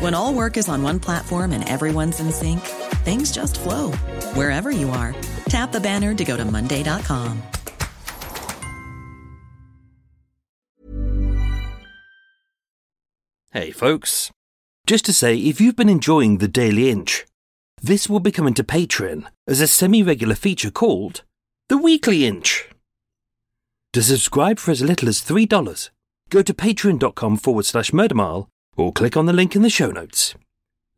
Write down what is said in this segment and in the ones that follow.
When all work is on one platform and everyone's in sync, things just flow wherever you are. Tap the banner to go to Monday.com. Hey, folks. Just to say, if you've been enjoying the Daily Inch, this will be coming to Patreon as a semi regular feature called The Weekly Inch. To subscribe for as little as $3, go to patreon.com forward slash murdermile or click on the link in the show notes.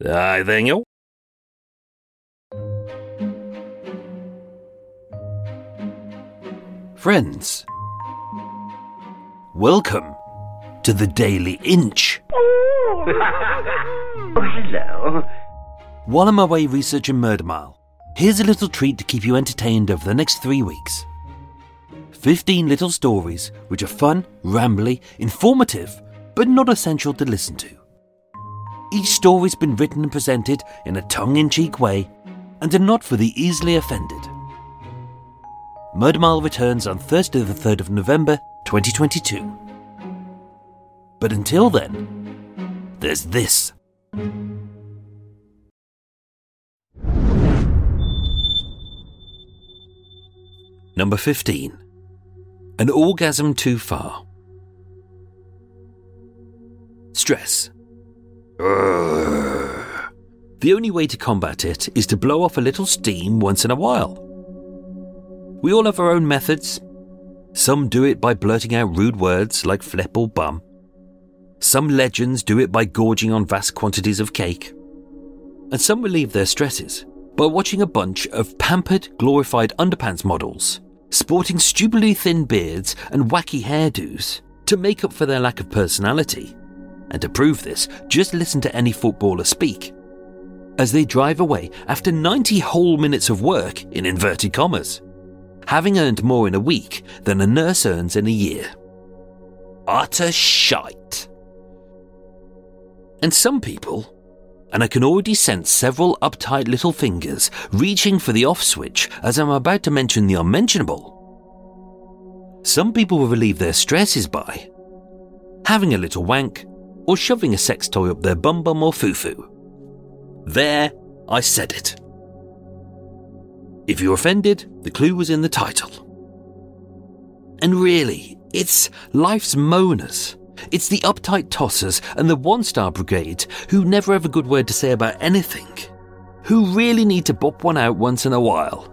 Aye, then you. Friends, welcome to the Daily Inch. Oh, hello. While I'm away researching Murder Mile, here's a little treat to keep you entertained over the next three weeks. 15 little stories which are fun, rambly, informative, but not essential to listen to. Each story's been written and presented in a tongue in cheek way and are not for the easily offended. Murder Mile returns on Thursday, the 3rd of November 2022. But until then, there's this. Number 15. An orgasm too far. Stress. The only way to combat it is to blow off a little steam once in a while. We all have our own methods. Some do it by blurting out rude words like flip or bum. Some legends do it by gorging on vast quantities of cake. And some relieve their stresses by watching a bunch of pampered, glorified underpants models, sporting stupidly thin beards and wacky hairdos to make up for their lack of personality. And to prove this, just listen to any footballer speak. As they drive away after 90 whole minutes of work, in inverted commas, having earned more in a week than a nurse earns in a year. Utter shite. And some people, and I can already sense several uptight little fingers reaching for the off switch as I'm about to mention the unmentionable. Some people will relieve their stresses by having a little wank or shoving a sex toy up their bum bum or foo foo. There, I said it. If you're offended, the clue was in the title. And really, it's life's moaners. It's the uptight tossers and the one star brigade who never have a good word to say about anything, who really need to bop one out once in a while.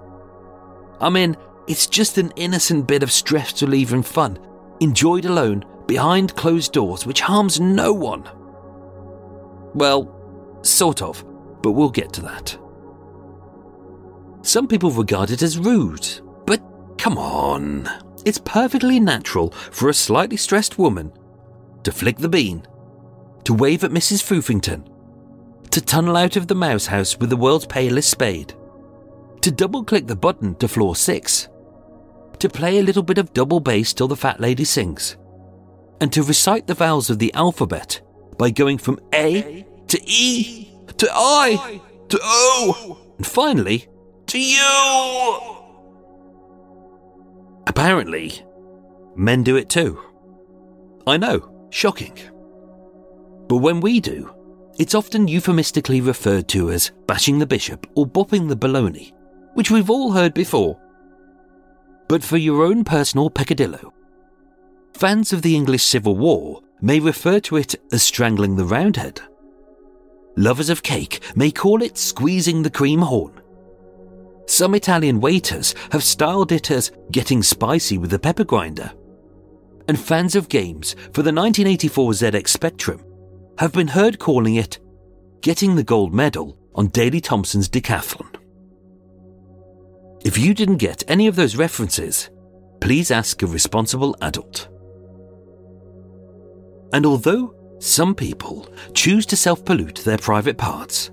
I mean, it's just an innocent bit of stress relieving fun, enjoyed alone behind closed doors, which harms no one. Well, sort of, but we'll get to that. Some people regard it as rude, but come on. It's perfectly natural for a slightly stressed woman to flick the bean, to wave at Mrs. Foofington, to tunnel out of the mouse house with the world's palest spade, to double click the button to floor six, to play a little bit of double bass till the fat lady sings, and to recite the vowels of the alphabet by going from A to E to I to O and finally to you. Apparently, men do it too. I know, shocking. But when we do, it's often euphemistically referred to as bashing the bishop or bopping the baloney, which we've all heard before. But for your own personal peccadillo, Fans of the English Civil War may refer to it as strangling the Roundhead. lovers of cake may call it squeezing the cream horn. Some Italian waiters have styled it as getting spicy with the pepper grinder. And fans of games for the 1984 ZX Spectrum have been heard calling it getting the gold medal on Daley Thompson's decathlon. If you didn't get any of those references, please ask a responsible adult. And although some people choose to self pollute their private parts,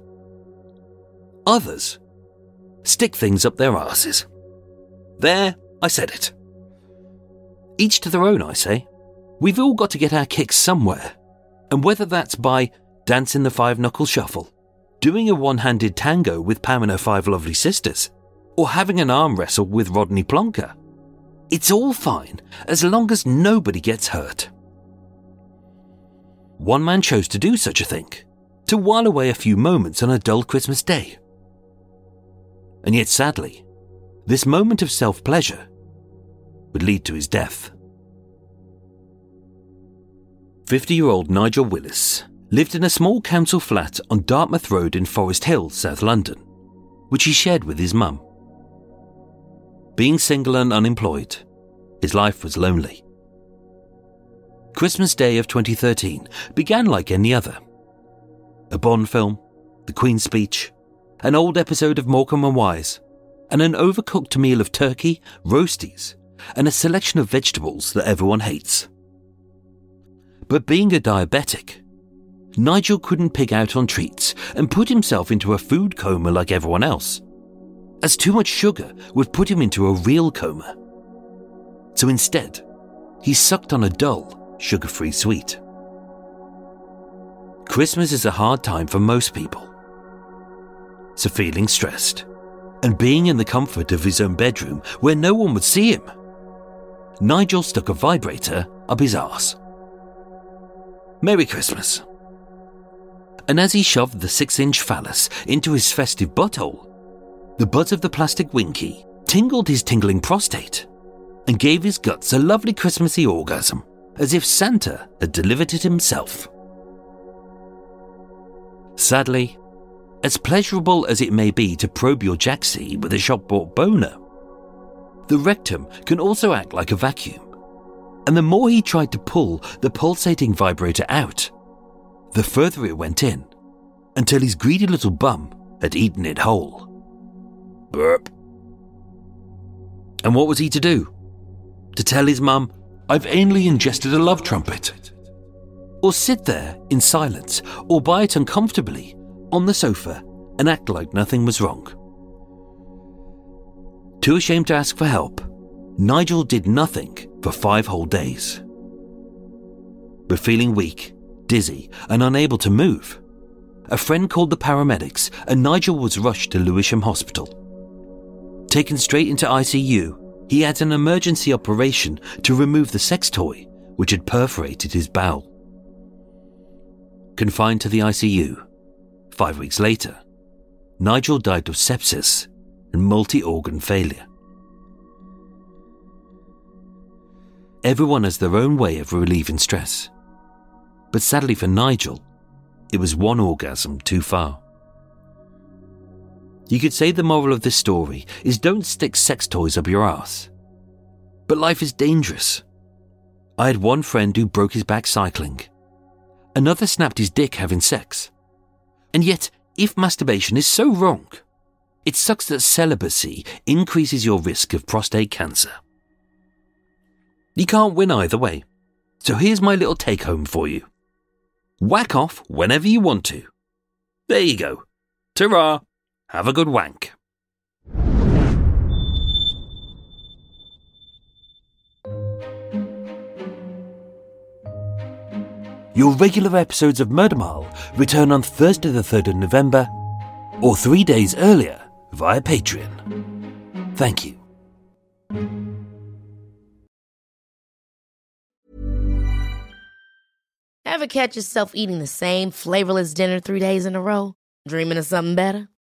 others stick things up their asses. There, I said it. Each to their own, I say. We've all got to get our kicks somewhere, and whether that's by dancing the five knuckle shuffle, doing a one handed tango with Pam and her five lovely sisters, or having an arm wrestle with Rodney Plonker. It's all fine as long as nobody gets hurt. One man chose to do such a thing, to while away a few moments on a dull Christmas day. And yet, sadly, this moment of self pleasure would lead to his death. 50 year old Nigel Willis lived in a small council flat on Dartmouth Road in Forest Hill, South London, which he shared with his mum. Being single and unemployed, his life was lonely. Christmas Day of 2013 began like any other. A Bond film, the Queen's speech, an old episode of Morecambe and Wise, and an overcooked meal of turkey, roasties, and a selection of vegetables that everyone hates. But being a diabetic, Nigel couldn't pig out on treats and put himself into a food coma like everyone else as too much sugar would put him into a real coma. So instead, he sucked on a dull, sugar free sweet. Christmas is a hard time for most people. So, feeling stressed and being in the comfort of his own bedroom where no one would see him, Nigel stuck a vibrator up his arse. Merry Christmas. And as he shoved the six inch phallus into his festive butthole, the buzz of the plastic winky tingled his tingling prostate and gave his guts a lovely Christmassy orgasm, as if Santa had delivered it himself. Sadly, as pleasurable as it may be to probe your jacksie with a shop bought boner, the rectum can also act like a vacuum. And the more he tried to pull the pulsating vibrator out, the further it went in, until his greedy little bum had eaten it whole. Burp. And what was he to do? To tell his mum, I've only ingested a love trumpet? Or sit there in silence, or buy it uncomfortably on the sofa and act like nothing was wrong? Too ashamed to ask for help, Nigel did nothing for five whole days. But feeling weak, dizzy, and unable to move, a friend called the paramedics and Nigel was rushed to Lewisham Hospital. Taken straight into ICU, he had an emergency operation to remove the sex toy which had perforated his bowel. Confined to the ICU, five weeks later, Nigel died of sepsis and multi organ failure. Everyone has their own way of relieving stress. But sadly for Nigel, it was one orgasm too far. You could say the moral of this story is don't stick sex toys up your ass. But life is dangerous. I had one friend who broke his back cycling. Another snapped his dick having sex. And yet, if masturbation is so wrong, it sucks that celibacy increases your risk of prostate cancer. You can't win either way. So here's my little take home for you. Whack off whenever you want to. There you go. Ta have a good wank. Your regular episodes of Murder Mile return on Thursday, the 3rd of November, or three days earlier via Patreon. Thank you. Ever catch yourself eating the same flavorless dinner three days in a row? Dreaming of something better?